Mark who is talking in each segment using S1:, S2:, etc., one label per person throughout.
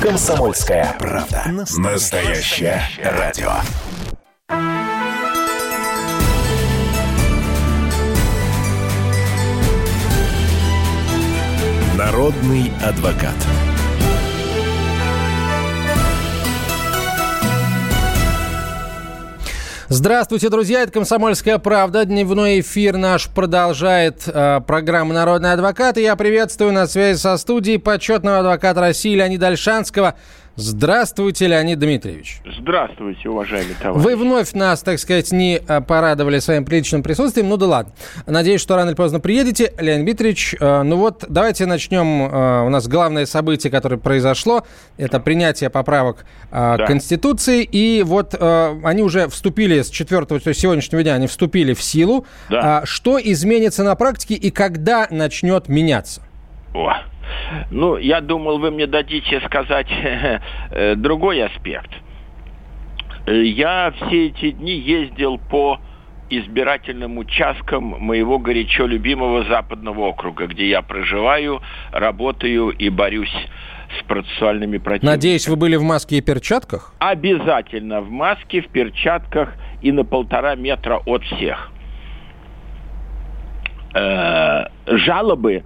S1: Комсомольская правда. Настоящее радио. Народный адвокат.
S2: Здравствуйте, друзья, это «Комсомольская правда». Дневной эфир наш продолжает э, программа «Народный адвокат». И я приветствую на связи со студией почетного адвоката России Леонида Альшанского. Здравствуйте, Леонид Дмитриевич.
S3: Здравствуйте, уважаемый товарищ.
S2: Вы вновь нас, так сказать, не э, порадовали своим приличным присутствием. Ну да ладно. Надеюсь, что рано или поздно приедете. Леонид Дмитриевич, э, ну вот давайте начнем. Э, у нас главное событие, которое произошло, это принятие поправок да. Конституции. И вот они уже вступили с 4 то есть сегодняшнего дня, они вступили в силу. Да. А что изменится на практике и когда начнет меняться?
S3: О, ну, я думал, вы мне дадите сказать э, другой аспект. Я все эти дни ездил по избирательным участкам моего горячо любимого западного округа, где я проживаю, работаю и борюсь с процессуальными противниками.
S2: Надеюсь, вы были в маске и перчатках?
S3: Обязательно в маске, в перчатках и на полтора метра от всех. Э, жалобы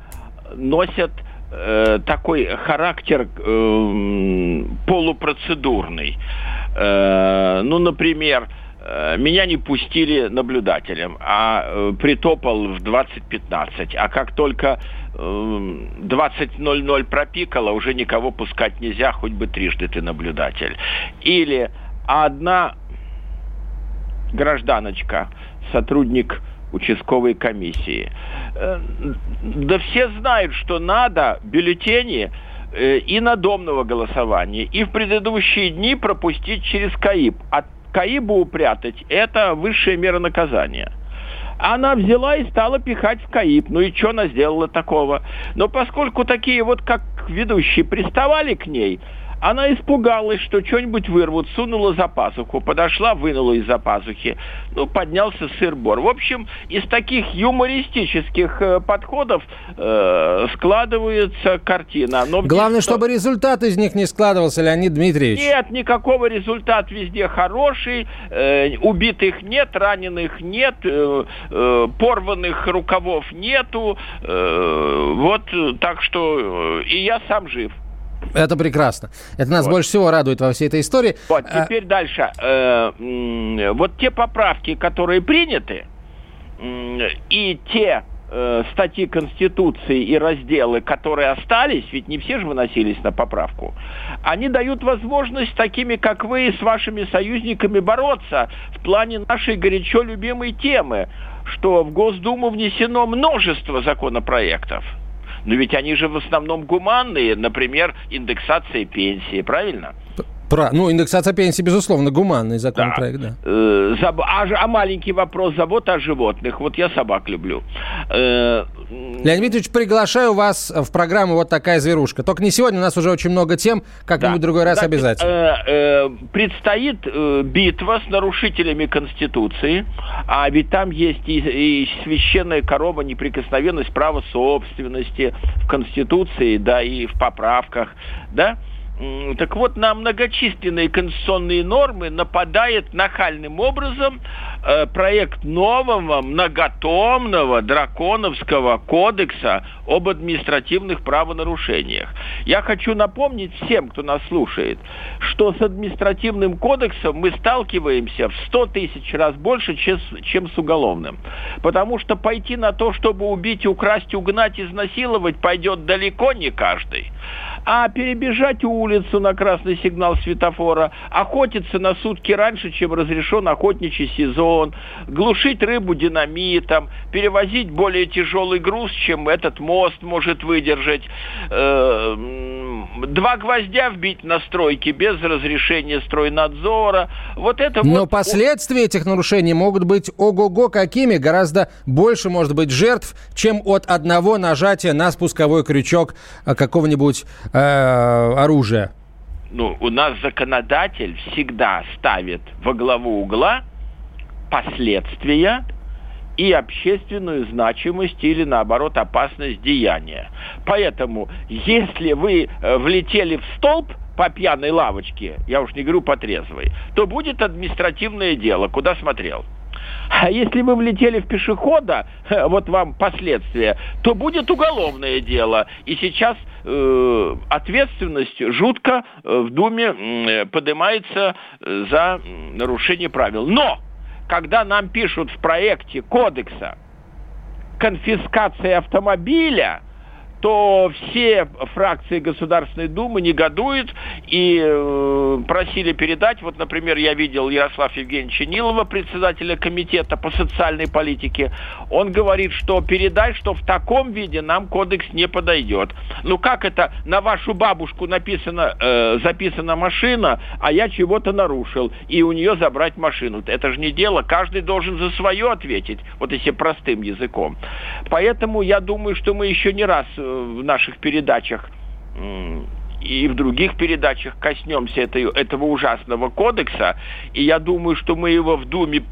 S3: носят э, такой характер э, полупроцедурный. Э, ну, например, э, меня не пустили наблюдателем, а э, притопал в 20.15. А как только 20.00 э, пропикало, уже никого пускать нельзя, хоть бы трижды ты наблюдатель. Или одна гражданочка, сотрудник участковой комиссии. Э, да все знают, что надо бюллетени э, и надомного голосования, и в предыдущие дни пропустить через КАИБ. А КАИБу упрятать – это высшая мера наказания. Она взяла и стала пихать в КАИБ. Ну и что она сделала такого? Но поскольку такие вот, как ведущие, приставали к ней – она испугалась, что что-нибудь вырвут, сунула за пазуху, подошла, вынула из-за пазухи. Ну, поднялся сыр-бор. В общем, из таких юмористических э, подходов э, складывается картина.
S2: Но Главное, что... чтобы результат из них не складывался, Леонид Дмитриевич.
S3: Нет, никакого результата везде хороший. Э, убитых нет, раненых нет, э, э, порванных рукавов нету. Э, вот, так что э, и я сам жив.
S2: Это прекрасно. Это нас вот. больше всего радует во всей этой истории.
S3: Вот, а теперь а... дальше. Э, вот те поправки, которые приняты, и те э, статьи Конституции и разделы, которые остались, ведь не все же выносились на поправку, они дают возможность такими, как вы, с вашими союзниками бороться в плане нашей горячо любимой темы, что в Госдуму внесено множество законопроектов – но ведь они же в основном гуманные, например, индексация пенсии, правильно?
S2: Про, ну, индексация пенсии, безусловно, гуманный законопроект, да. да.
S3: Э, заб, а, а маленький вопрос забота о животных. Вот я собак люблю.
S2: Э, Леонид Дмитриевич, приглашаю вас в программу «Вот такая зверушка». Только не сегодня, у нас уже очень много тем, как-нибудь да. другой раз Значит, обязательно. Э,
S3: э, предстоит э, битва с нарушителями Конституции, а ведь там есть и, и священная корова, неприкосновенность права собственности в Конституции, да, и в поправках, да, так вот, на многочисленные конституционные нормы нападает нахальным образом э, проект нового многотомного драконовского кодекса об административных правонарушениях. Я хочу напомнить всем, кто нас слушает, что с административным кодексом мы сталкиваемся в 100 тысяч раз больше, чем, чем с уголовным. Потому что пойти на то, чтобы убить, украсть, угнать, изнасиловать, пойдет далеко не каждый а перебежать улицу на красный сигнал светофора, охотиться на сутки раньше, чем разрешен охотничий сезон, глушить рыбу динамитом, перевозить более тяжелый груз, чем этот мост может выдержать, э, два гвоздя вбить на стройке без разрешения стройнадзора. Вот это
S2: Но
S3: вот...
S2: последствия этих нарушений могут быть ого-го какими, гораздо больше может быть жертв, чем от одного нажатия на спусковой крючок э, какого-нибудь э, оружия?
S3: Ну, у нас законодатель всегда ставит во главу угла последствия и общественную значимость или, наоборот, опасность деяния. Поэтому, если вы э, влетели в столб, по пьяной лавочке, я уж не говорю по трезвой, то будет административное дело, куда смотрел. А если вы влетели в пешехода, вот вам последствия, то будет уголовное дело. И сейчас э, ответственность жутко э, в Думе э, поднимается за нарушение правил. Но, когда нам пишут в проекте кодекса конфискация автомобиля – то все фракции Государственной Думы негодуют и э, просили передать, вот, например, я видел Ярослав Евгеньевича Нилова, председателя комитета по социальной политике, он говорит, что передать, что в таком виде нам кодекс не подойдет. Ну как это на вашу бабушку написано, э, записана машина, а я чего-то нарушил, и у нее забрать машину. Это же не дело, каждый должен за свое ответить, вот если простым языком. Поэтому я думаю, что мы еще не раз э, в наших передачах и в других передачах коснемся этой, этого ужасного кодекса. И я думаю, что мы его в Думе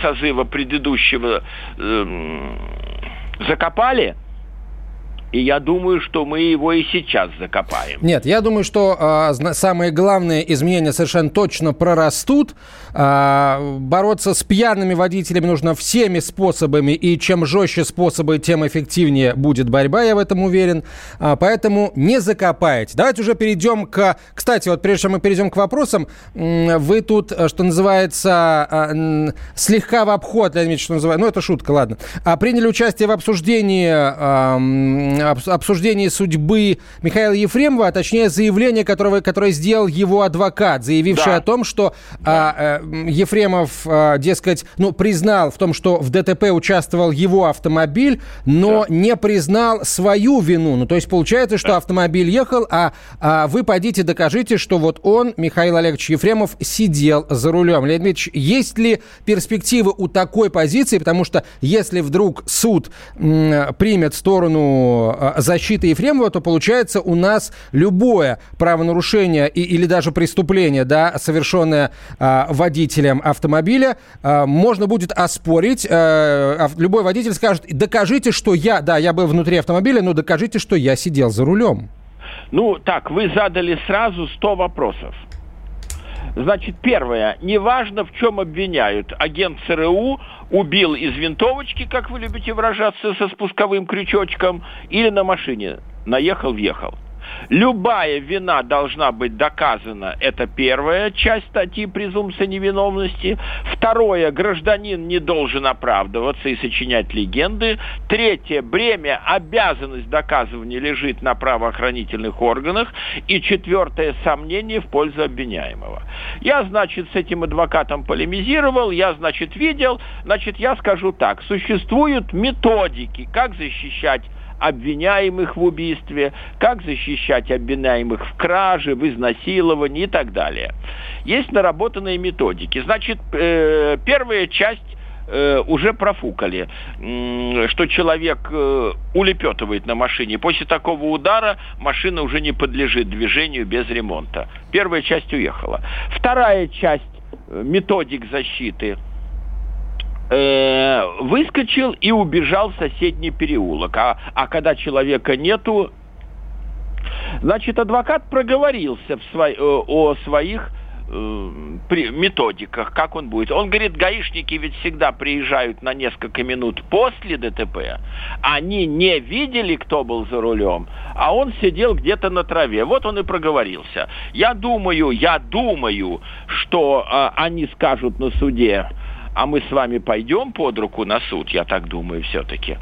S3: созыва предыдущего э, закопали – и я думаю, что мы его и сейчас закопаем.
S2: Нет, я думаю, что э, самые главные изменения совершенно точно прорастут. Э, бороться с пьяными водителями нужно всеми способами. И чем жестче способы, тем эффективнее будет борьба, я в этом уверен. Э, поэтому не закопайте. Давайте уже перейдем к... Кстати, вот прежде чем мы перейдем к вопросам, вы тут, э, что называется, э, слегка в обход, Леонид Ильич, что называется, ну это шутка, ладно, приняли участие в обсуждении обсуждении судьбы Михаила Ефремова, а точнее заявление, которого, которое сделал его адвокат, заявивший да. о том, что да. а, э, Ефремов, а, дескать, ну, признал в том, что в ДТП участвовал его автомобиль, но да. не признал свою вину. Ну, то есть получается, что да. автомобиль ехал, а, а вы пойдите докажите, что вот он, Михаил Олегович Ефремов, сидел за рулем. Леонид Ильич, есть ли перспективы у такой позиции? Потому что если вдруг суд м, примет сторону Э, защиты Ефремова, то получается у нас любое правонарушение и, или даже преступление, да, совершенное э, водителем автомобиля, э, можно будет оспорить. Э, любой водитель скажет, докажите, что я, да, я был внутри автомобиля, но докажите, что я сидел за рулем.
S3: Ну, так, вы задали сразу 100 вопросов. Значит, первое. Неважно, в чем обвиняют. Агент ЦРУ убил из винтовочки, как вы любите выражаться, со спусковым крючочком, или на машине. Наехал, въехал. Любая вина должна быть доказана. Это первая часть статьи презумпция невиновности. Второе, гражданин не должен оправдываться и сочинять легенды. Третье, бремя, обязанность доказывания лежит на правоохранительных органах. И четвертое, сомнение в пользу обвиняемого. Я, значит, с этим адвокатом полемизировал, я, значит, видел. Значит, я скажу так. Существуют методики, как защищать обвиняемых в убийстве, как защищать обвиняемых в краже, в изнасиловании и так далее. Есть наработанные методики. Значит, э, первая часть э, уже профукали, что человек э, улепетывает на машине. После такого удара машина уже не подлежит движению без ремонта. Первая часть уехала. Вторая часть методик защиты – э, выскочил и убежал в соседний переулок. А, а когда человека нету, значит, адвокат проговорился в свой, о, о своих э, при, методиках, как он будет. Он говорит, гаишники ведь всегда приезжают на несколько минут после ДТП. Они не видели, кто был за рулем, а он сидел где-то на траве. Вот он и проговорился. Я думаю, я думаю, что э, они скажут на суде, а мы с вами пойдем под руку на суд, я так думаю все-таки,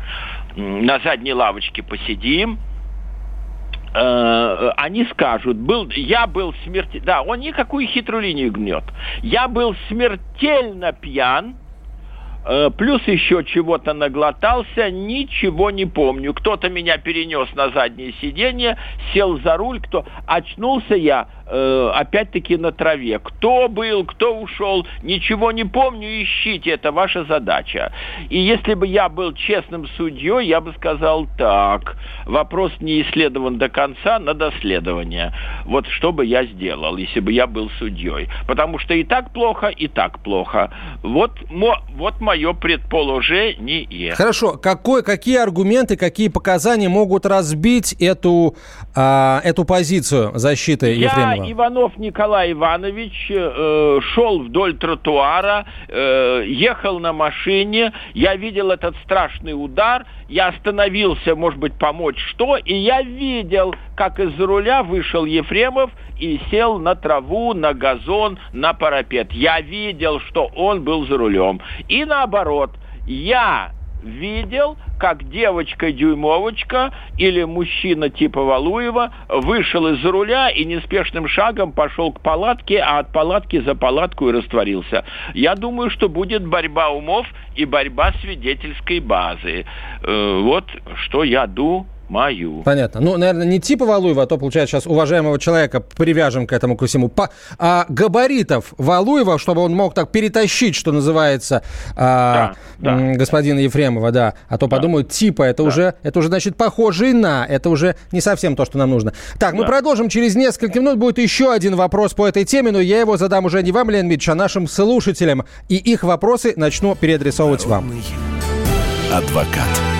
S3: на задней лавочке посидим, э, они скажут, был, я был смертельно... Да, он никакую хитрую линию гнет. Я был смертельно пьян, Э, плюс еще чего-то наглотался, ничего не помню. Кто-то меня перенес на заднее сиденье, сел за руль, кто очнулся я э, опять-таки на траве. Кто был, кто ушел, ничего не помню, ищите, это ваша задача. И если бы я был честным судьей, я бы сказал так, вопрос не исследован до конца, на доследование. Вот что бы я сделал, если бы я был судьей. Потому что и так плохо, и так плохо. Вот, вот мое предположение.
S2: Хорошо. Какой, какие аргументы, какие показания могут разбить эту, а, эту позицию защиты
S3: Я,
S2: Ефремова?
S3: Иванов Николай Иванович, э, шел вдоль тротуара, э, ехал на машине, я видел этот страшный удар, я остановился, может быть, помочь что, и я видел, как из-за руля вышел Ефремов и сел на траву, на газон, на парапет. Я видел, что он был за рулем. И наоборот, я видел, как девочка-дюймовочка или мужчина типа Валуева вышел из-за руля и неспешным шагом пошел к палатке, а от палатки за палатку и растворился. Я думаю, что будет борьба умов и борьба свидетельской базы. Э, вот что я думаю мою.
S2: Понятно. Ну, наверное, не типа Валуева, а то, получается, сейчас уважаемого человека привяжем к этому ко всему. По, а габаритов Валуева, чтобы он мог так перетащить, что называется, а, да, да. господина Ефремова, да. А то да. подумают, типа, это, да. уже, это уже, значит, похоже на, это уже не совсем то, что нам нужно. Так, да. мы продолжим. Через несколько минут будет еще один вопрос по этой теме, но я его задам уже не вам, Леонид Ильич, а нашим слушателям. И их вопросы начну переадресовывать Народный
S1: вам. Адвокат.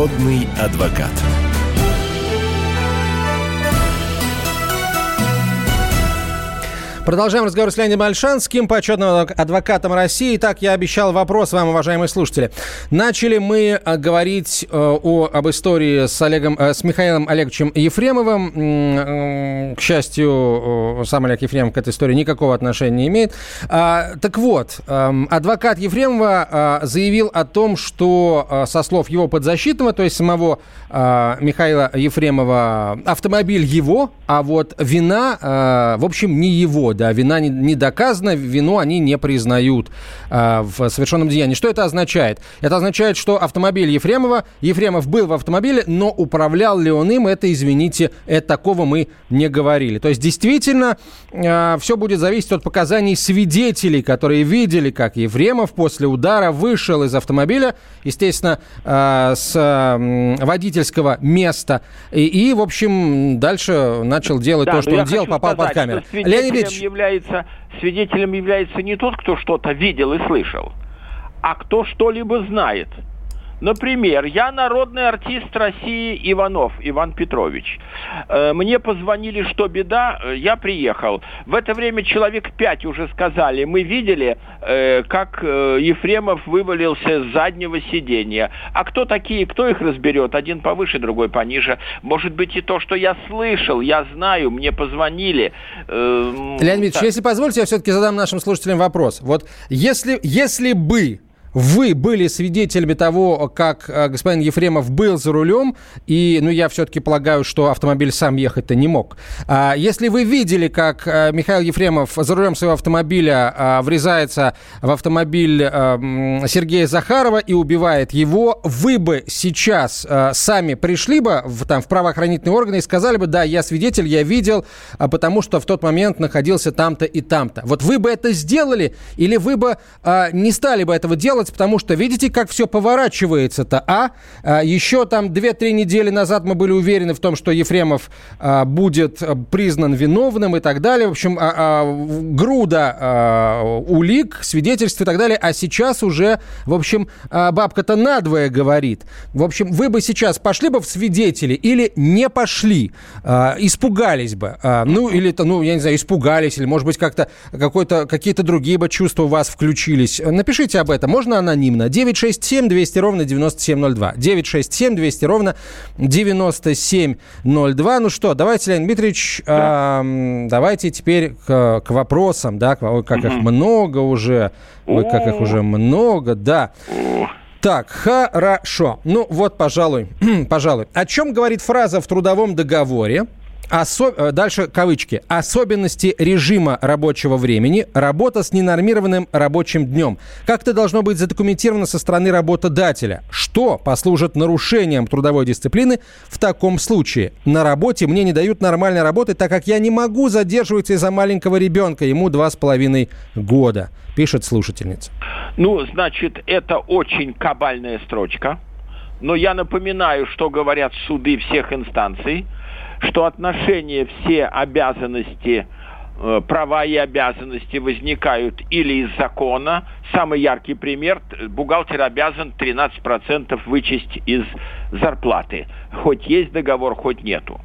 S1: Народный адвокат.
S2: Продолжаем разговор с Леонидом Альшанским, почетным адвокатом России. Итак, я обещал вопрос вам, уважаемые слушатели. Начали мы э, говорить э, о, об истории с, Олегом, э, с Михаилом Олеговичем Ефремовым. К счастью, сам Олег Ефремов к этой истории никакого отношения не имеет. А, так вот, эм, адвокат Ефремова заявил о том, что со слов его подзащитного, то есть самого Михаила Ефремова, автомобиль его, а вот вина, в общем, не его да, вина не, не доказана, вину они не признают э, в совершенном деянии. Что это означает? Это означает, что автомобиль Ефремова, Ефремов был в автомобиле, но управлял ли он им, это, извините, это такого мы не говорили. То есть, действительно, э, все будет зависеть от показаний свидетелей, которые видели, как Ефремов после удара вышел из автомобиля, естественно, э, с э, водительского места, и, и, в общем, дальше начал делать да, то, что он делал, попал
S3: сказать,
S2: под камеру. Леонид Ильич,
S3: является, свидетелем является не тот, кто что-то видел и слышал, а кто что-либо знает – Например, я народный артист России Иванов, Иван Петрович. Э, мне позвонили, что беда, э, я приехал. В это время человек пять уже сказали, мы видели, э, как Ефремов вывалился с заднего сиденья. А кто такие, кто их разберет? Один повыше, другой пониже. Может быть и то, что я слышал, я знаю, мне позвонили.
S2: Леонид Ильич, если позволите, я все-таки задам нашим слушателям вопрос. Вот если, если бы вы были свидетелями того, как э, господин Ефремов был за рулем, и, ну, я все-таки полагаю, что автомобиль сам ехать-то не мог. А если вы видели, как э, Михаил Ефремов за рулем своего автомобиля э, врезается в автомобиль Сергея Захарова и убивает его, вы бы сейчас сами пришли бы в, там, в правоохранительные органы и сказали бы, да, я свидетель, я видел, потому что в тот момент находился там-то и там-то. Вот вы бы это сделали, или вы бы не стали бы этого делать, делать, потому что видите, как все поворачивается-то, а? а еще там 2-3 недели назад мы были уверены в том, что Ефремов а, будет признан виновным и так далее. В общем, а, а, груда а, улик, свидетельств и так далее. А сейчас уже, в общем, а, бабка-то надвое говорит. В общем, вы бы сейчас пошли бы в свидетели или не пошли, а, испугались бы. А, ну, или, то, ну, я не знаю, испугались, или, может быть, как-то какие-то другие бы чувства у вас включились. Напишите об этом. Можно можно анонимно. 967 200 ровно 9702. 967 200 ровно 9702. Ну что, давайте, Леонид Дмитриевич, да. э, давайте теперь к, к вопросам, да, ой, как угу. их много уже, ой, как их уже много, да. Так, хорошо. Ну вот, пожалуй, пожалуй. О чем говорит фраза в трудовом договоре, Осо... Э, дальше кавычки. Особенности режима рабочего времени. Работа с ненормированным рабочим днем. Как это должно быть задокументировано со стороны работодателя? Что послужит нарушением трудовой дисциплины в таком случае? На работе мне не дают нормальной работы, так как я не могу задерживаться из-за маленького ребенка. Ему два с половиной года, пишет слушательница.
S3: Ну, значит, это очень кабальная строчка. Но я напоминаю, что говорят суды всех инстанций – что отношения, все обязанности, э, права и обязанности возникают или из закона. Самый яркий пример – бухгалтер обязан 13% вычесть из зарплаты. Хоть есть договор, хоть нету.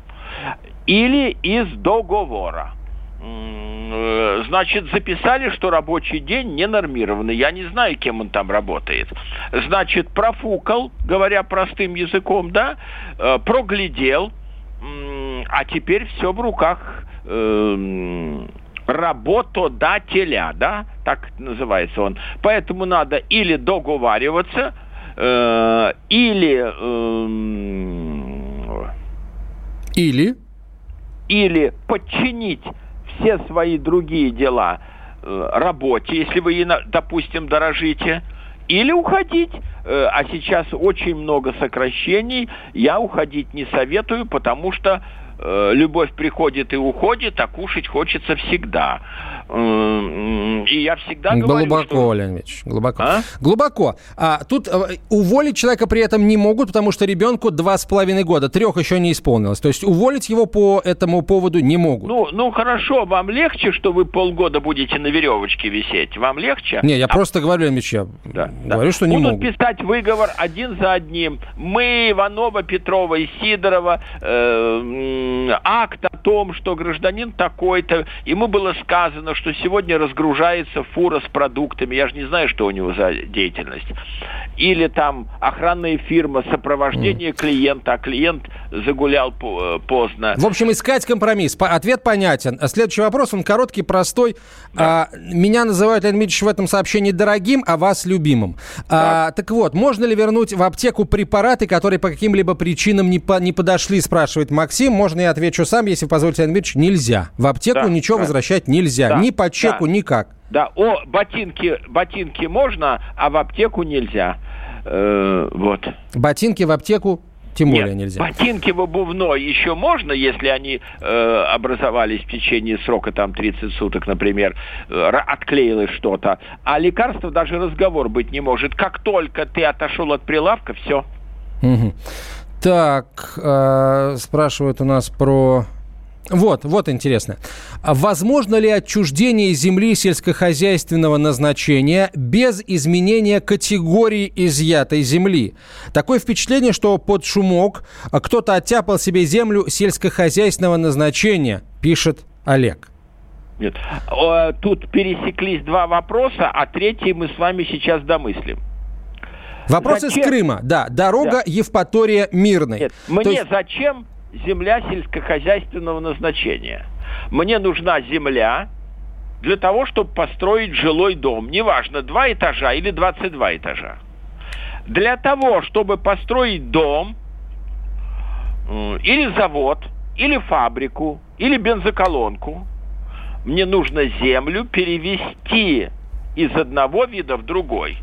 S3: Или из договора. Э, значит, записали, что рабочий день ненормированный. Я не знаю, кем он там работает. Значит, профукал, говоря простым языком, да, э, проглядел – а теперь все в руках э, работодателя, да, так называется он. Поэтому надо или договариваться, э, или...
S2: Э, или?
S3: Или подчинить все свои другие дела э, работе, если вы, допустим, дорожите, или уходить. Э, а сейчас очень много сокращений. Я уходить не советую, потому что Э, любовь приходит и уходит, а кушать хочется всегда.
S2: И я всегда говорю, Глубоко, что... Леонид глубоко. А? Глубоко. А, тут э, уволить человека при этом не могут, потому что ребенку два с половиной года, трех еще не исполнилось. То есть уволить его по этому поводу не могут.
S3: Ну, ну хорошо, вам легче, что вы полгода будете на веревочке висеть? Вам легче?
S2: Не, я а... просто говорю, Леонид я да, говорю, да. что не
S3: Будут
S2: могут.
S3: писать выговор один за одним. Мы, Иванова, Петрова и Сидорова, э, акт о том, что гражданин такой-то, ему было сказано, что сегодня разгружается фура с продуктами, я же не знаю, что у него за деятельность. Или там охранная фирма, сопровождение mm. клиента, а клиент загулял э, поздно.
S2: В общем, искать компромисс. Ответ понятен. Следующий вопрос, он короткий, простой. Да. А, меня называют, Леонид Ильич, в этом сообщении дорогим, а вас любимым. А, так вот, можно ли вернуть в аптеку препараты, которые по каким-либо причинам не, по, не подошли, спрашивает Максим. Можно я отвечу сам, если позволите, Леонид Ильич, нельзя. В аптеку да, ничего да. возвращать нельзя. Да, Ни по чеку,
S3: да.
S2: никак.
S3: Да, о, ботинки, ботинки можно, а в аптеку нельзя. Э, вот.
S2: Ботинки в аптеку тем более
S3: Нет,
S2: нельзя.
S3: Ботинки в обувной еще можно, если они э, образовались в течение срока там 30 суток, например, э, отклеилось что-то. А лекарства даже разговор быть не может. Как только ты отошел от прилавка, все.
S2: Угу. Так, э, спрашивают у нас про вот, вот интересно. Возможно ли отчуждение земли сельскохозяйственного назначения без изменения категории изъятой земли? Такое впечатление, что под шумок кто-то оттяпал себе землю сельскохозяйственного назначения, пишет Олег.
S3: Нет. Тут пересеклись два вопроса, а третий мы с вами сейчас домыслим.
S2: Вопрос зачем? из Крыма, да. Дорога да. Евпатория Мирной.
S3: Нет, мне есть... зачем земля сельскохозяйственного назначения. Мне нужна земля для того, чтобы построить жилой дом. Неважно, два этажа или 22 этажа. Для того, чтобы построить дом э, или завод, или фабрику, или бензоколонку, мне нужно землю перевести из одного вида в другой.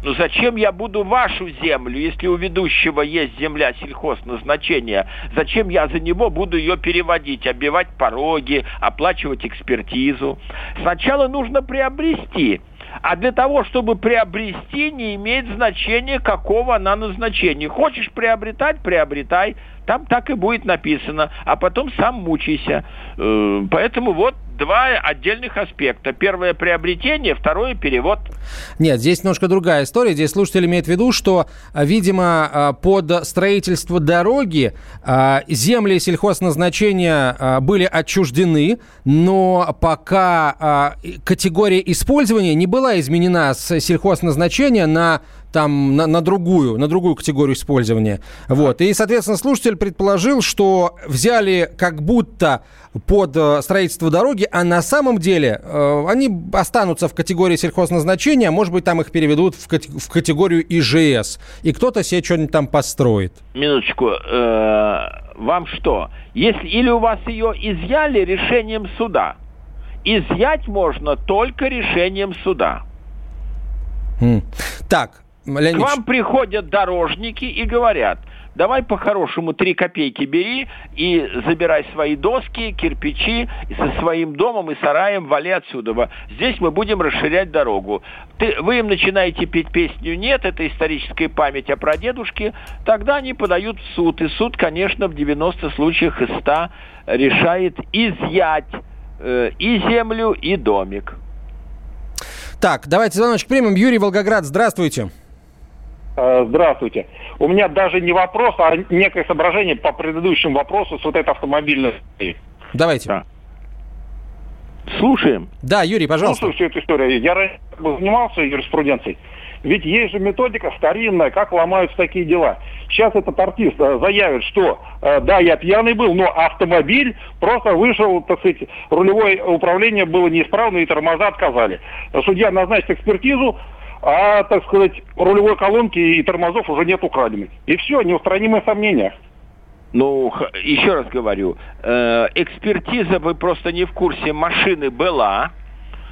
S3: Ну зачем я буду вашу землю, если у ведущего есть земля сельхозназначения? Зачем я за него буду ее переводить, обивать пороги, оплачивать экспертизу? Сначала нужно приобрести. А для того, чтобы приобрести, не имеет значения, какого она назначения. Хочешь приобретать, приобретай. Там так и будет написано. А потом сам мучайся. Э, поэтому вот два отдельных аспекта. Первое приобретение, второе перевод.
S2: Нет, здесь немножко другая история. Здесь слушатель имеет в виду, что, а, видимо, а, под строительство дороги а, земли сельхозназначения были отчуждены, но пока категория использования не была изменена с сельхозназначения на там на, на другую, на другую категорию использования. Вот. И, соответственно, слушатель предположил, что взяли как будто под э, строительство дороги, а на самом деле э, они останутся в категории сельхозназначения, а может быть, там их переведут в, кат- в категорию ИЖС, и кто-то себе что-нибудь там построит.
S3: Минуточку. Э, вам что? Если, или у вас ее изъяли решением суда? Изъять можно только решением суда.
S2: Так,
S3: Леонид... К вам приходят дорожники и говорят, давай по-хорошему три копейки бери и забирай свои доски, кирпичи и со своим домом и сараем вали отсюда. Здесь мы будем расширять дорогу. Ты, вы им начинаете петь песню «Нет», это историческая память о прадедушке, тогда они подают в суд. И суд, конечно, в 90 случаях из 100 решает изъять э, и землю, и домик.
S2: Так, давайте звоночек примем. Юрий Волгоград, здравствуйте.
S4: Э, здравствуйте. У меня даже не вопрос, а некое соображение по предыдущему вопросу с вот этой автомобильной.
S2: Давайте. Да.
S3: Слушаем.
S2: Да, Юрий, пожалуйста.
S4: Слушаю всю эту историю. Я раньше занимался юриспруденцией. Ведь есть же методика старинная, как ломаются такие дела. Сейчас этот артист э, заявит, что э, да, я пьяный был, но автомобиль просто вышел, так сказать, рулевое управление было неисправно и тормоза отказали. Судья назначит экспертизу, а, так сказать, рулевой колонки и тормозов уже нет украденных. И все, неустранимые сомнения.
S3: Ну, еще раз говорю, э, экспертиза, вы просто не в курсе, машины была,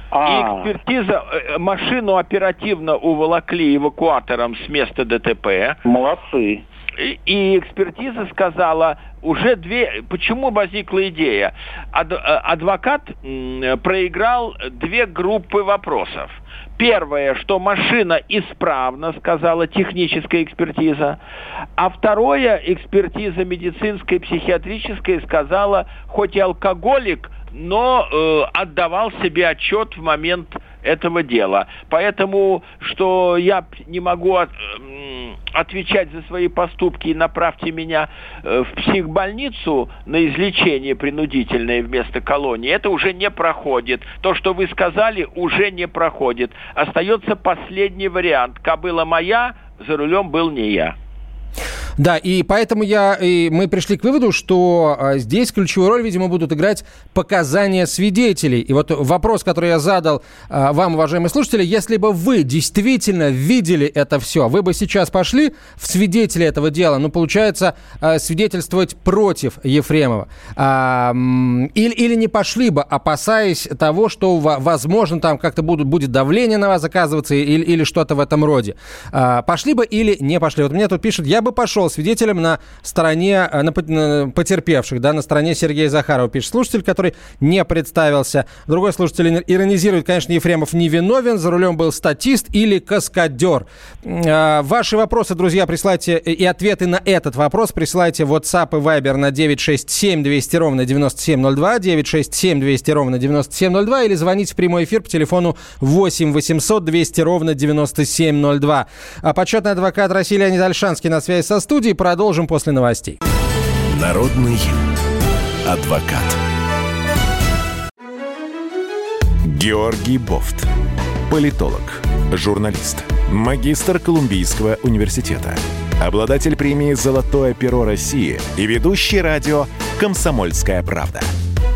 S3: а. И экспертиза, э, машину оперативно уволокли эвакуатором с места ДТП.
S4: Молодцы.
S3: И, и экспертиза сказала, уже две... Почему возникла идея? Ад, э, адвокат проиграл две группы вопросов. Первое, что машина исправна, сказала техническая экспертиза. А второе, экспертиза медицинская, психиатрическая сказала, хоть и алкоголик, но э, отдавал себе отчет в момент этого дела. Поэтому, что я не могу от, отвечать за свои поступки и направьте меня э, в психбольницу на излечение принудительное вместо колонии, это уже не проходит. То, что вы сказали, уже не проходит. Остается последний вариант. Кобыла моя, за рулем был не я.
S2: Да, и поэтому я, и мы пришли к выводу, что а, здесь ключевую роль, видимо, будут играть показания свидетелей. И вот вопрос, который я задал а, вам, уважаемые слушатели, если бы вы действительно видели это все, вы бы сейчас пошли в свидетели этого дела, ну, получается, а, свидетельствовать против Ефремова. Или, или не пошли бы, опасаясь того, что, возможно, там как-то будут, будет давление на вас оказываться или, или что-то в этом роде. Пошли бы или не пошли? Вот мне тут пишут, я бы пошел стал свидетелем на стороне э, на, потерпевших, да, на стороне Сергея Захарова, пишет слушатель, который не представился. Другой слушатель иронизирует, конечно, Ефремов не виновен, за рулем был статист или каскадер. Э, ваши вопросы, друзья, присылайте и ответы на этот вопрос присылайте в WhatsApp и Viber на 967 200 ровно 9702, 967 200 ровно 9702 или звоните в прямой эфир по телефону 8 800 200 ровно 9702. А почетный адвокат России Леонид Альшанский на связи со студией студии. Продолжим после новостей.
S1: Народный адвокат. Георгий Бофт. Политолог, журналист, магистр Колумбийского университета, обладатель премии «Золотое перо России» и ведущий радио «Комсомольская правда».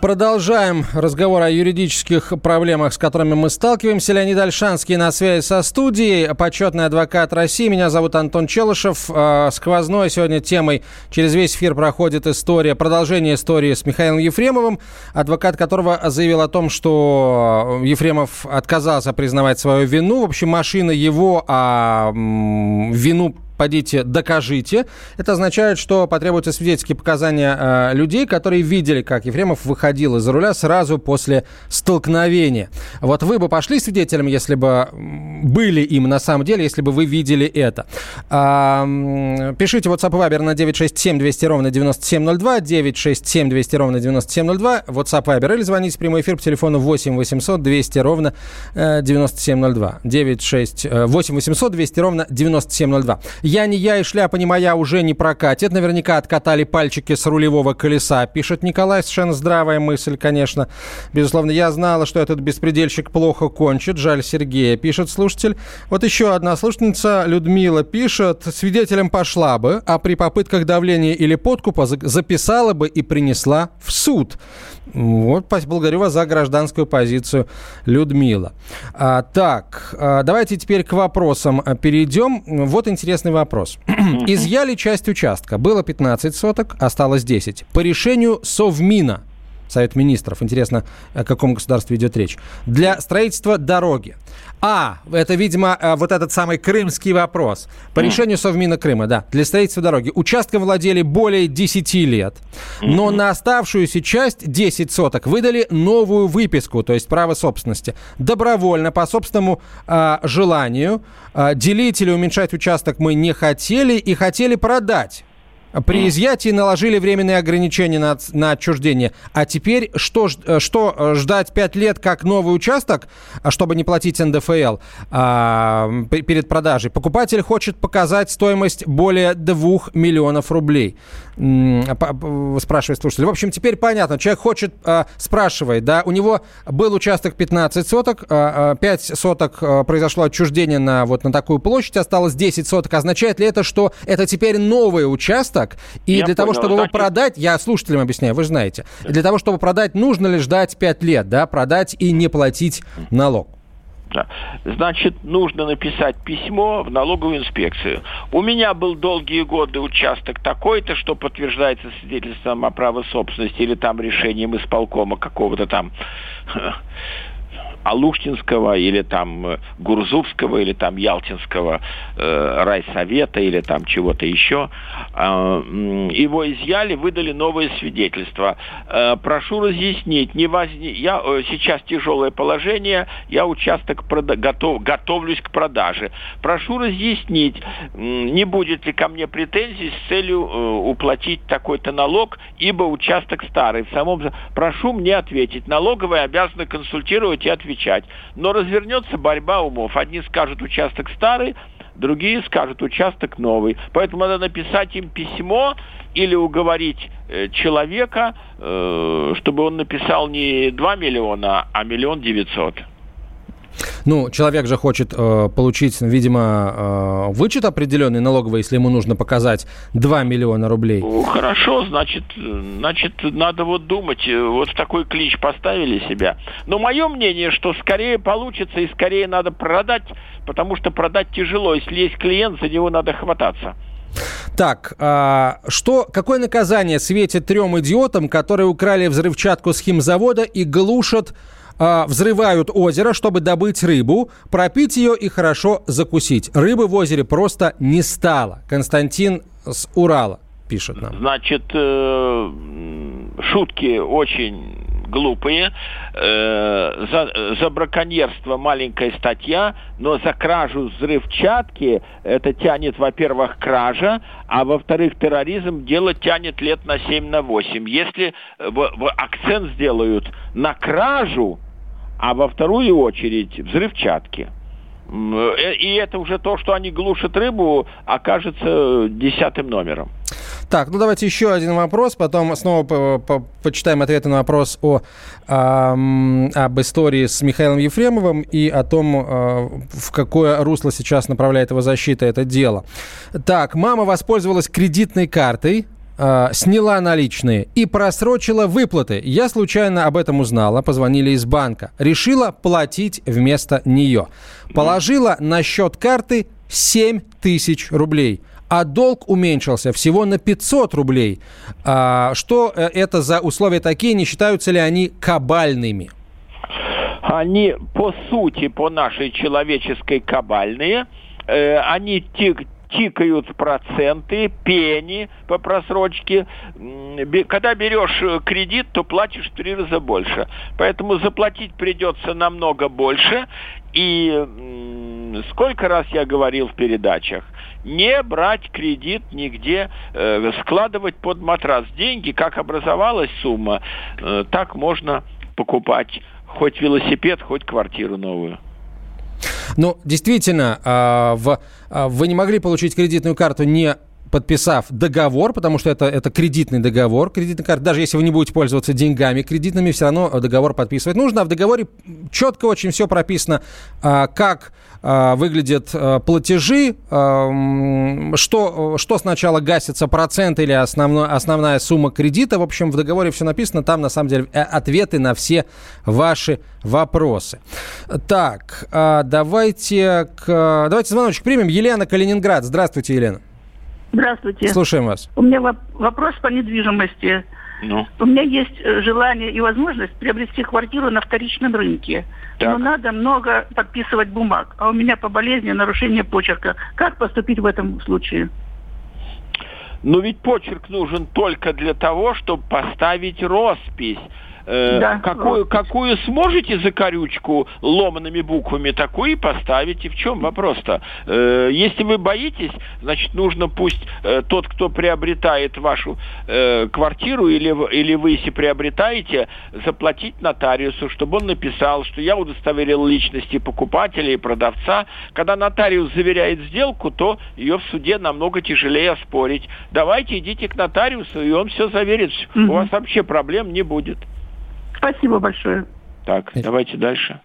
S2: Продолжаем разговор о юридических проблемах, с которыми мы сталкиваемся. Леонид Альшанский на связи со студией, почетный адвокат России. Меня зовут Антон Челышев. А, сквозной сегодня темой через весь эфир проходит история, продолжение истории с Михаилом Ефремовым, адвокат которого заявил о том, что Ефремов отказался признавать свою вину. В общем, машина его, а вину подите, докажите. Это означает, что потребуются свидетельские показания э, людей, которые видели, как Ефремов выходил из-за руля сразу после столкновения. Вот вы бы пошли свидетелем, если бы были им на самом деле, если бы вы видели это. А, пишите WhatsApp и Viber на 967 200 ровно 9702, 967 200 ровно 9702, WhatsApp Viber, или звоните в прямой эфир по телефону 8 800 200 ровно 9702, 96, 8 800 200 ровно 9702. Я не я и шляпа не моя уже не прокатит. Наверняка откатали пальчики с рулевого колеса, пишет Николай. Совершенно здравая мысль, конечно. Безусловно, я знала, что этот беспредельщик плохо кончит. Жаль Сергея, пишет слушатель. Вот еще одна слушательница, Людмила, пишет. Свидетелем пошла бы, а при попытках давления или подкупа записала бы и принесла в суд. Вот, благодарю вас за гражданскую позицию, Людмила. А, так, а, давайте теперь к вопросам перейдем. Вот интересный. Изъяли часть участка. Было 15 соток, осталось 10. По решению Совмина, Совет министров. Интересно, о каком государстве идет речь. Для строительства дороги. А, это, видимо, э, вот этот самый крымский вопрос. По решению Совмина Крыма, да, для строительства дороги. Участком владели более 10 лет, но на оставшуюся часть, 10 соток, выдали новую выписку, то есть право собственности. Добровольно, по собственному э, желанию. Э, делить или уменьшать участок мы не хотели и хотели продать. При изъятии наложили временные ограничения на, на отчуждение. А теперь что, э, что э, ждать 5 лет как новый участок, а чтобы не платить НДФЛ а, перед продажей? Покупатель хочет показать стоимость более 2 миллионов рублей. Спрашивает слушатель. В общем, теперь понятно. Человек хочет, а, спрашивает, да, у него был участок 15 соток, а, 5 соток произошло отчуждение на, вот, на такую площадь, осталось 10 соток. Означает ли это, что это теперь новый участок. И я для понял, того, чтобы значит... его продать, я слушателям объясняю, вы же знаете, для того, чтобы продать, нужно ли ждать 5 лет, да, продать и не платить налог?
S3: Значит, нужно написать письмо в налоговую инспекцию. У меня был долгие годы участок такой-то, что подтверждается свидетельством о праве собственности или там решением исполкома какого-то там Алуштинского или там э, Гурзувского или там Ялтинского э, райсовета или там чего-то еще. Э, его изъяли, выдали новое свидетельство. Э, прошу разъяснить, не возни... я э, сейчас тяжелое положение, я участок прода... готов... готовлюсь к продаже. Прошу разъяснить, э, не будет ли ко мне претензий с целью э, уплатить такой-то налог, ибо участок старый. В самом прошу мне ответить. Налоговая обязана консультировать и отвечать отвечать. Но развернется борьба умов. Одни скажут участок старый, другие скажут участок новый. Поэтому надо написать им письмо или уговорить э, человека, э, чтобы он написал не 2 миллиона, а миллион девятьсот.
S2: Ну, человек же хочет э, получить, видимо, э, вычет определенный налоговый, если ему нужно показать 2 миллиона рублей.
S3: Хорошо, значит, значит, надо вот думать, э, вот в такой клич поставили себя. Но мое мнение, что скорее получится и скорее надо продать, потому что продать тяжело. Если есть клиент, за него надо хвататься.
S2: Так, а, что, какое наказание светит трем идиотам, которые украли взрывчатку с химзавода и глушат э, взрывают озеро, чтобы добыть рыбу, пропить ее и хорошо закусить. Рыбы в озере просто не стало. Константин с Урала пишет нам.
S3: Значит, э, шутки очень глупые. Э, за, за браконьерство маленькая статья, но за кражу взрывчатки это тянет, во-первых, кража, а во-вторых, терроризм дело тянет лет на 7 на 8. Если в, в акцент сделают на кражу, а во вторую очередь взрывчатки. Э, и это уже то, что они глушат рыбу, окажется десятым номером.
S2: Так, ну давайте еще один вопрос, потом снова по -по почитаем ответы на вопрос о, э, об истории с Михаилом Ефремовым и о том, э, в какое русло сейчас направляет его защита это дело. Так, мама воспользовалась кредитной картой, э, сняла наличные и просрочила выплаты. Я случайно об этом узнала, позвонили из банка. Решила платить вместо нее. Положила на счет карты 7 тысяч рублей а долг уменьшился всего на 500 рублей. А, что э, это за условия такие? Не считаются ли они кабальными?
S3: Они по сути, по нашей человеческой кабальные. Э, они те, тикают проценты, пени по просрочке. Когда берешь э, кредит, то платишь в три раза больше. Поэтому заплатить придется намного больше. И сколько раз я говорил в передачах, не брать кредит нигде, э, складывать под матрас деньги, как образовалась сумма, э, так можно покупать хоть велосипед, хоть квартиру новую.
S2: Ну, действительно, а, в, а, вы не могли получить кредитную карту не подписав договор, потому что это, это кредитный договор, кредитная карта, даже если вы не будете пользоваться деньгами кредитными, все равно договор подписывать нужно. А в договоре четко очень все прописано, а, как а, выглядят а, платежи, что, что сначала гасится процент или основной, основная сумма кредита. В общем, в договоре все написано, там на самом деле э, ответы на все ваши вопросы. Так, давайте, к, давайте звоночек примем. Елена Калининград. Здравствуйте, Елена.
S5: Здравствуйте.
S2: Слушаем вас.
S5: У меня вопрос по недвижимости. Ну? У меня есть э, желание и возможность приобрести квартиру на вторичном рынке. Так. Но надо много подписывать бумаг. А у меня по болезни нарушение почерка. Как поступить в этом случае?
S3: Но ведь почерк нужен только для того, чтобы поставить роспись Э, да. какую, какую сможете закорючку ломанными буквами, такую и поставите. В чем вопрос-то? Э, если вы боитесь, значит, нужно пусть э, тот, кто приобретает вашу э, квартиру, или, или вы, если приобретаете, заплатить нотариусу, чтобы он написал, что я удостоверил личности покупателя и продавца. Когда нотариус заверяет сделку, то ее в суде намного тяжелее оспорить. Давайте идите к нотариусу, и он все заверит. Угу. У вас вообще проблем не будет.
S5: Спасибо большое.
S3: Так, давайте дальше.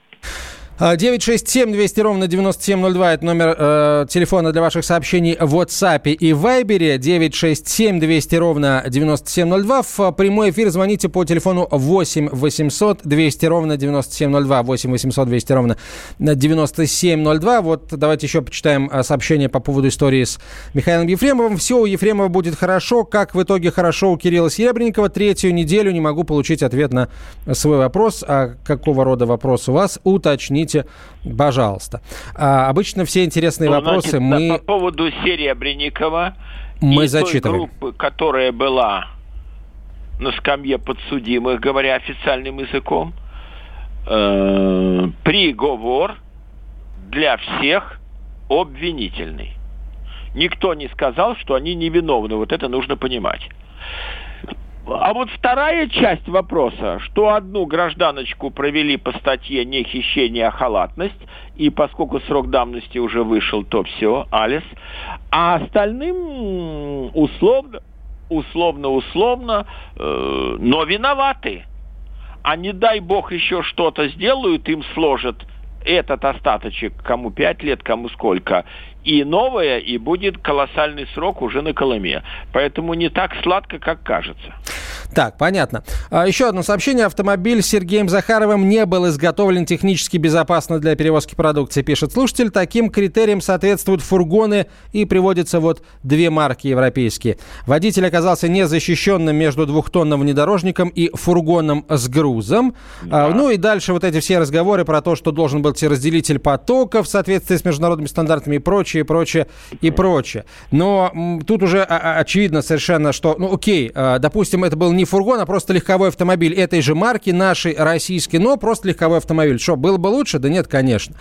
S2: 967 200 ровно 9702 это номер э, телефона для ваших сообщений в WhatsApp и Viber. 967 200 ровно 9702. В прямой эфир звоните по телефону 8 800 200 ровно 9702. 8 800 200 ровно 9702. Вот давайте еще почитаем э, сообщение по поводу истории с Михаилом Ефремовым. Все у Ефремова будет хорошо. Как в итоге хорошо у Кирилла Серебренникова. Третью неделю не могу получить ответ на свой вопрос. А какого рода вопрос у вас? Уточните извините, пожалуйста. А, обычно все интересные ну, вопросы значит, мы...
S3: По поводу Серебренникова
S2: мы
S3: и
S2: зачитываем.
S3: той группы, которая была на скамье подсудимых, говоря официальным языком, э, приговор для всех обвинительный. Никто не сказал, что они невиновны. Вот это нужно понимать. А вот вторая часть вопроса, что одну гражданочку провели по статье не хищение, а халатность, и поскольку срок давности уже вышел, то все, Алис, а остальным условно, условно, условно, э, но виноваты. А не дай бог еще что-то сделают, им сложат этот остаточек, кому пять лет, кому сколько, и новое, и будет колоссальный срок уже на Колыме. Поэтому не так сладко, как кажется.
S2: Так, понятно. А, еще одно сообщение. Автомобиль с Сергеем Захаровым не был изготовлен технически безопасно для перевозки продукции, пишет слушатель. Таким критериям соответствуют фургоны и приводятся вот две марки европейские. Водитель оказался незащищенным между двухтонным внедорожником и фургоном с грузом. А, да. ну и дальше вот эти все разговоры про то, что должен быть разделитель потока в соответствии с международными стандартами и прочее, прочее и прочее. Но тут уже а, очевидно совершенно, что, ну окей, допустим, это был не фургон, а просто легковой автомобиль этой же марки, нашей российский, но просто легковой автомобиль. Что, было бы лучше? Да нет, конечно.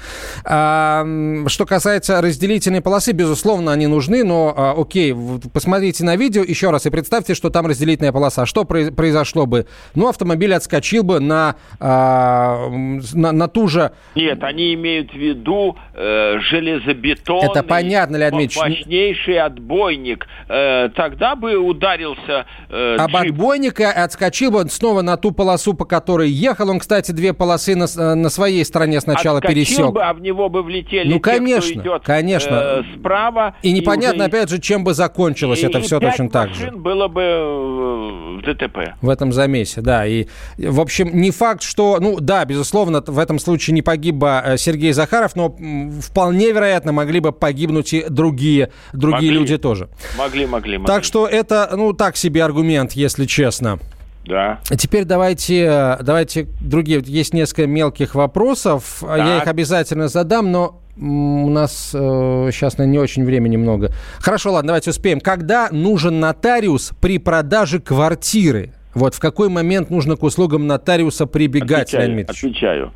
S2: А, что касается разделительной полосы, безусловно, они нужны, но а, окей, посмотрите на видео еще раз и представьте, что там разделительная полоса. Что произошло бы? Ну, автомобиль отскочил бы на, а, на, на ту же...
S3: Нет, они имеют в виду э, железобетонный...
S2: Это понятно, Леонид Ильич.
S3: Мощнейший отбойник. Э, тогда бы ударился э,
S2: Об джип. отбойник Америка отскочил бы снова на ту полосу, по которой ехал. Он, кстати, две полосы на, э, на своей стороне сначала отскочил пересек.
S3: бы, а в него бы влетели
S2: ну, конечно, те, кто идет конечно.
S3: Э, справа.
S2: И непонятно, и уже... опять же, чем бы закончилось и, это все точно так же.
S3: было бы э, в ДТП.
S2: В этом замесе, да. И, в общем, не факт, что... Ну, да, безусловно, в этом случае не погиб бы э, Сергей Захаров, но вполне вероятно могли бы погибнуть и другие, другие могли. люди тоже.
S3: Могли, могли, могли.
S2: Так что это, ну, так себе аргумент, если честно.
S3: Да.
S2: Теперь давайте, давайте другие. Есть несколько мелких вопросов. Так. Я их обязательно задам, но у нас э, сейчас наверное, не очень времени много. Хорошо, ладно, давайте успеем. Когда нужен нотариус при продаже квартиры? Вот в какой момент нужно к услугам нотариуса прибегать,
S3: Отвечаю. Леонид Отвечаю.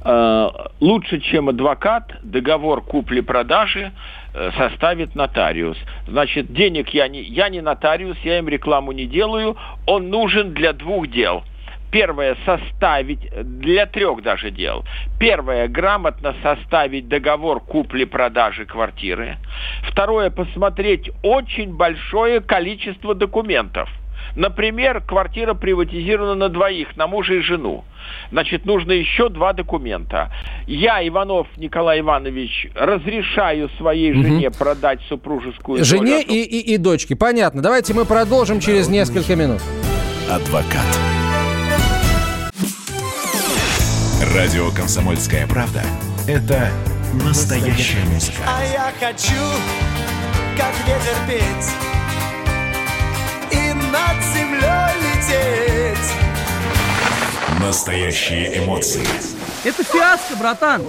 S3: Э, лучше, чем адвокат, договор купли-продажи э, составит нотариус. Значит, денег я не, я не нотариус, я им рекламу не делаю. Он нужен для двух дел. Первое – составить, для трех даже дел. Первое – грамотно составить договор купли-продажи квартиры. Второе – посмотреть очень большое количество документов – Например, квартира приватизирована на двоих, на мужа и жену. Значит, нужно еще два документа. Я, Иванов Николай Иванович, разрешаю своей угу. жене продать супружескую
S2: Жене долю. И, и, и дочке. Понятно. Давайте мы продолжим через несколько минут.
S1: Адвокат. Радио «Комсомольская правда» – это настоящая музыка.
S6: А я хочу, как ветер петь над землей лететь.
S1: Настоящие эмоции.
S7: Это фиаско, братан.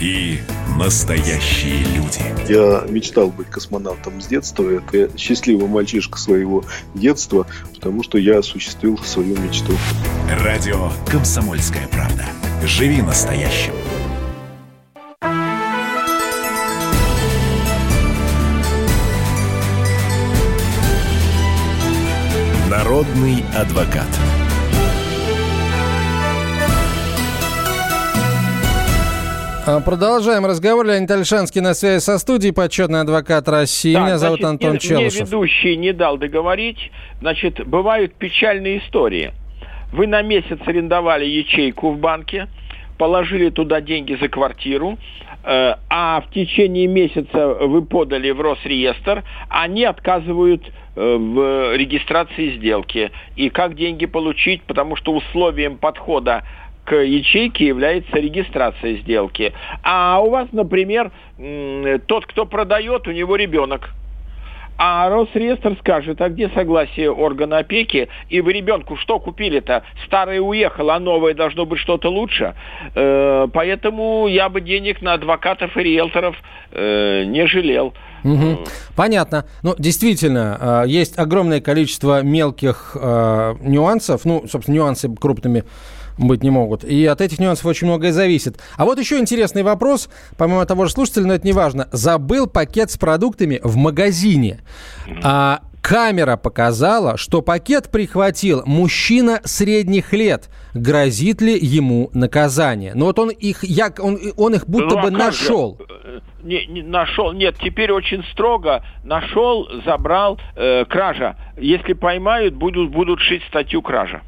S1: И настоящие люди.
S8: Я мечтал быть космонавтом с детства. Это счастливый мальчишка своего детства, потому что я осуществил свою мечту.
S1: Радио «Комсомольская правда». Живи настоящим. Народный адвокат.
S2: Продолжаем разговор. Леонид Альшанский на связи со студией, почетный адвокат России.
S3: Да,
S2: Меня зовут значит, Антон
S3: мне,
S2: Челышев.
S3: Мне ведущий не дал договорить. Значит, бывают печальные истории. Вы на месяц арендовали ячейку в банке, положили туда деньги за квартиру, э, а в течение месяца вы подали в Росреестр, они отказывают Э, в регистрации сделки и как деньги получить, потому что условием подхода к ячейке является регистрация сделки. А у вас, например, тот, кто продает, у него ребенок. А Росреестр скажет, а где согласие органа опеки? И вы ребенку что купили-то? Старое уехало, а новое должно быть что-то лучше. Э, поэтому я бы денег на адвокатов и риэлторов э, не жалел.
S2: Угу. Понятно. Ну, действительно, э, есть огромное количество мелких э, нюансов. Ну, собственно, нюансы крупными быть не могут. И от этих нюансов очень многое зависит. А вот еще интересный вопрос, помимо того же слушателя, но это не важно. Забыл пакет с продуктами в магазине. А камера показала, что пакет прихватил мужчина средних лет. Грозит ли ему наказание? Но вот он их, як, он, он их будто ну, бы а нашел.
S3: Не, не, нашел, нет, теперь очень строго. Нашел, забрал, э, кража. Если поймают, будут, будут шить статью кража.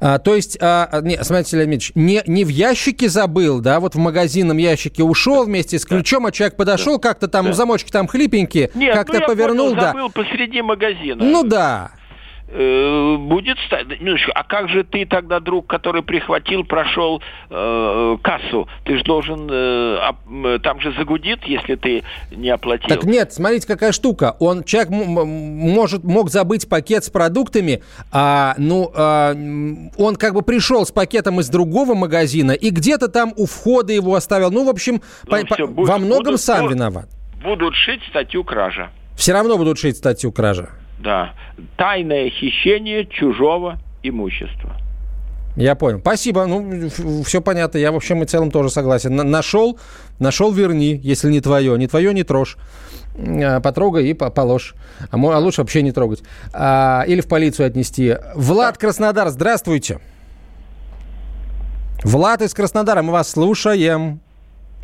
S2: А, то есть, а, не, смотрите, Леонид не, не в ящике забыл, да, вот в магазинном ящике ушел вместе с ключом, а человек подошел, как-то там да. замочки там хлипенькие, как-то ну, повернул, понял,
S3: да. забыл посреди магазина.
S2: Ну да.
S3: Э, будет стать. А как же ты тогда, друг, который прихватил, прошел э, кассу? Ты же должен, э, э, там же загудит, если ты не оплатил.
S2: Так нет, смотрите, какая штука. Он, человек может, мог забыть пакет с продуктами, а, ну, а, он как бы пришел с пакетом из другого магазина и где-то там у входа его оставил. Ну, в общем, ну, по, все, по, во многом будут, сам виноват.
S3: Будут шить статью кража.
S2: Все равно будут шить статью кража.
S3: Да. Тайное хищение чужого имущества.
S2: Я понял. Спасибо. Ну, все понятно. Я, в общем и целом тоже согласен. Нашел, нашел, верни, если не твое. Не твое, не трожь. А, потрогай и положь. А, а лучше вообще не трогать. А, или в полицию отнести. Влад Краснодар, здравствуйте. Влад из Краснодара, мы вас слушаем.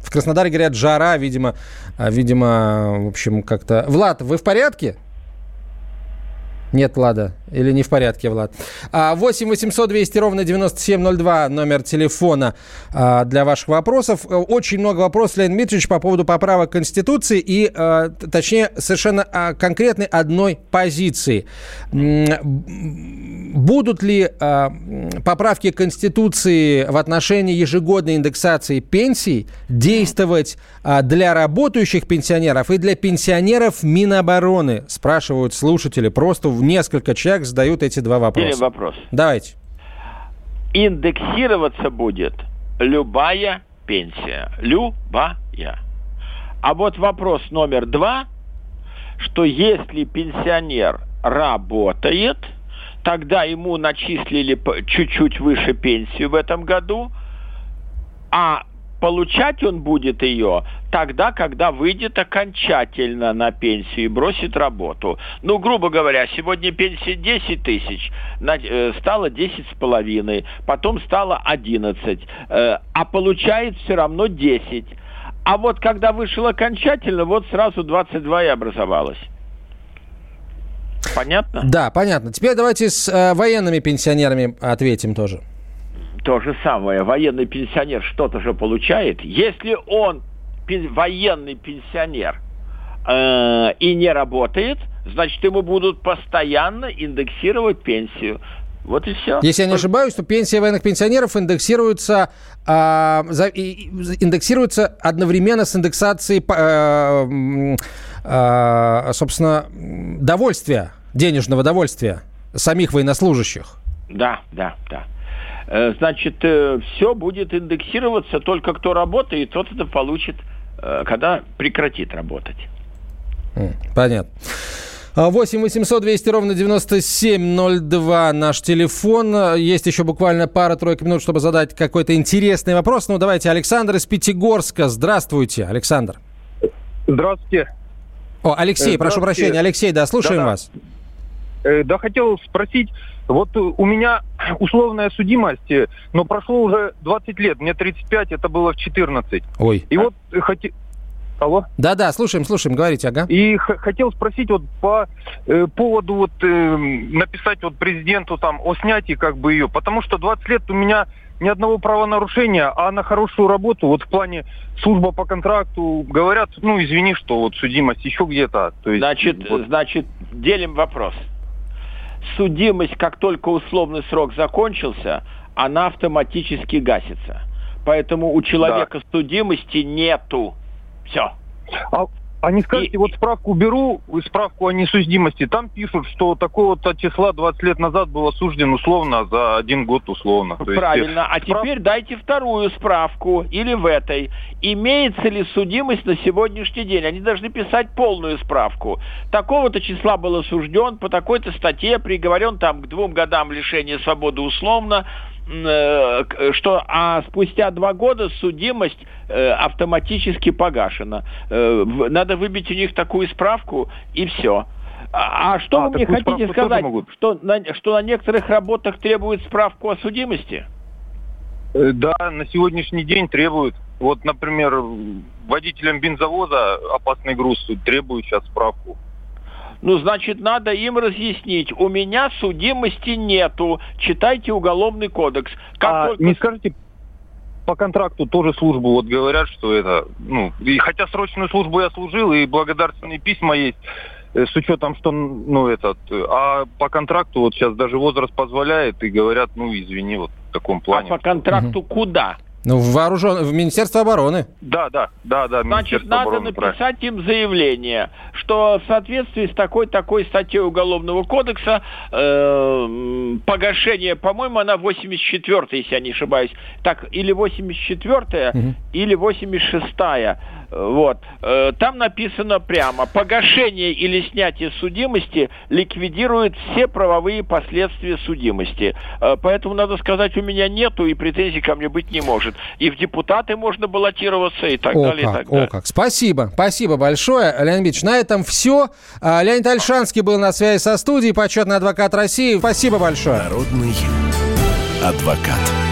S2: В Краснодаре говорят жара, видимо, а, видимо, в общем, как-то... Влад, вы в порядке? Нет, Влада. Или не в порядке, Влад. 8 800 200 ровно 9702 номер телефона а, для ваших вопросов. Очень много вопросов, Леонид Дмитриевич, по поводу поправок Конституции и, а, точнее, совершенно а, конкретной одной позиции. Будут ли поправки Конституции в отношении ежегодной индексации пенсий действовать для работающих пенсионеров и для пенсионеров Минобороны? Спрашивают слушатели. Просто в несколько человек задают эти два вопроса.
S3: Или вопрос.
S2: Давайте.
S3: Индексироваться будет любая пенсия. Любая. А вот вопрос номер два, что если пенсионер работает, тогда ему начислили чуть-чуть выше пенсию в этом году, а получать он будет ее тогда, когда выйдет окончательно на пенсию и бросит работу. Ну, грубо говоря, сегодня пенсия 10 тысяч, э, стало 10 с половиной, потом стало 11, э, а получает все равно 10. А вот когда вышел окончательно, вот сразу 22 и образовалось. Понятно?
S2: Да, понятно. Теперь давайте с э, военными пенсионерами ответим тоже.
S3: То же самое. Военный пенсионер что-то же получает. Если он военный пенсионер э, и не работает, значит, ему будут постоянно индексировать пенсию. Вот и все.
S2: Если я не ошибаюсь, то пенсия военных пенсионеров индексируется, э, за, и, индексируется одновременно с индексацией, э, э, собственно, довольствия, денежного довольствия самих военнослужащих.
S3: Да, да, да. Э, значит, э, все будет индексироваться, только кто работает, тот это получит, когда прекратит работать.
S2: Понятно. 8 800 200 ровно 9702 наш телефон. Есть еще буквально пара-тройка минут, чтобы задать какой-то интересный вопрос. Ну, давайте, Александр из Пятигорска. Здравствуйте, Александр.
S9: Здравствуйте.
S2: О, Алексей, прошу прощения. Алексей, да, слушаем да, да. вас.
S9: Да, хотел спросить, вот у меня условная судимость, э, но прошло уже 20 лет, мне 35, это было в 14.
S2: Ой.
S9: И вот хотел... Алло?
S2: Да-да, слушаем, слушаем, говорите, ага.
S9: И хотел спросить вот по э, поводу вот э, написать вот президенту там о снятии как бы ее, потому что 20 лет у меня ни одного правонарушения, а на хорошую работу, вот в плане служба по контракту, говорят, ну, извини, что вот судимость еще где-то.
S3: То есть, значит, вот... значит, делим вопрос судимость, как только условный срок закончился, она автоматически гасится. Поэтому у человека да. судимости нету. Все.
S9: А, а не скажете, и, вот справку беру, справку о несудимости, там пишут, что такого-то числа 20 лет назад был осужден условно за один год условно.
S3: Правильно. Есть, а справ... теперь дайте вторую справку или в этой. Имеется ли судимость на сегодняшний день? Они должны писать полную справку. Такого-то числа был осужден, по такой-то статье приговорен там к двум годам лишения свободы условно, что а спустя два года судимость э, автоматически погашена. Э, надо выбить у них такую справку и все. А, а что а, вы мне хотите сказать, что на, что на некоторых работах требуют справку о судимости?
S9: Да, на сегодняшний день требуют. Вот, например, водителям бензовоза опасный груз требуют сейчас справку.
S3: Ну, значит, надо им разъяснить. У меня судимости нету. Читайте уголовный кодекс.
S9: Как а только... не скажете, по контракту тоже службу вот говорят, что это, ну, и хотя срочную службу я служил, и благодарственные письма есть, э, с учетом, что, ну, этот, а по контракту вот сейчас даже возраст позволяет, и говорят, ну, извини, вот в таком плане.
S3: А по контракту угу. куда?
S2: Ну, в вооружен... в Министерство обороны.
S9: Да, да, да, да.
S3: Значит, надо обороны, написать правильно. им заявление, что в соответствии с такой-такой статьей Уголовного кодекса э, погашение, по-моему, она 84 если я не ошибаюсь, так, или 84-я, угу. или 86-я вот. Э, там написано прямо, погашение или снятие судимости ликвидирует все правовые последствия судимости. Э, поэтому, надо сказать, у меня нету и претензий ко мне быть не может. И в депутаты можно баллотироваться и так
S2: о
S3: далее.
S2: Как,
S3: и так далее.
S2: О как. Спасибо. Спасибо большое, Леонид Ильич. На этом все. А, Леонид Альшанский был на связи со студией, почетный адвокат России. Спасибо большое.
S1: Народный адвокат.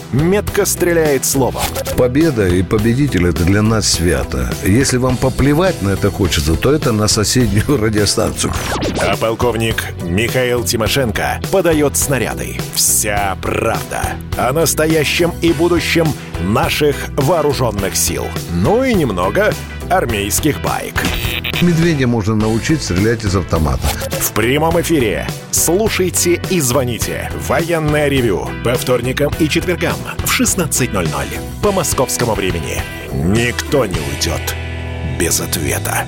S1: метко стреляет словом.
S10: Победа и победитель – это для нас свято. Если вам поплевать на это хочется, то это на соседнюю радиостанцию.
S1: А полковник Михаил Тимошенко подает снаряды. Вся правда о настоящем и будущем наших вооруженных сил. Ну и немного армейских байк.
S10: Медведя можно научить стрелять из автомата.
S1: В прямом эфире. Слушайте и звоните. Военное ревю. По вторникам и четвергам в 16.00. По московскому времени. Никто не уйдет без ответа.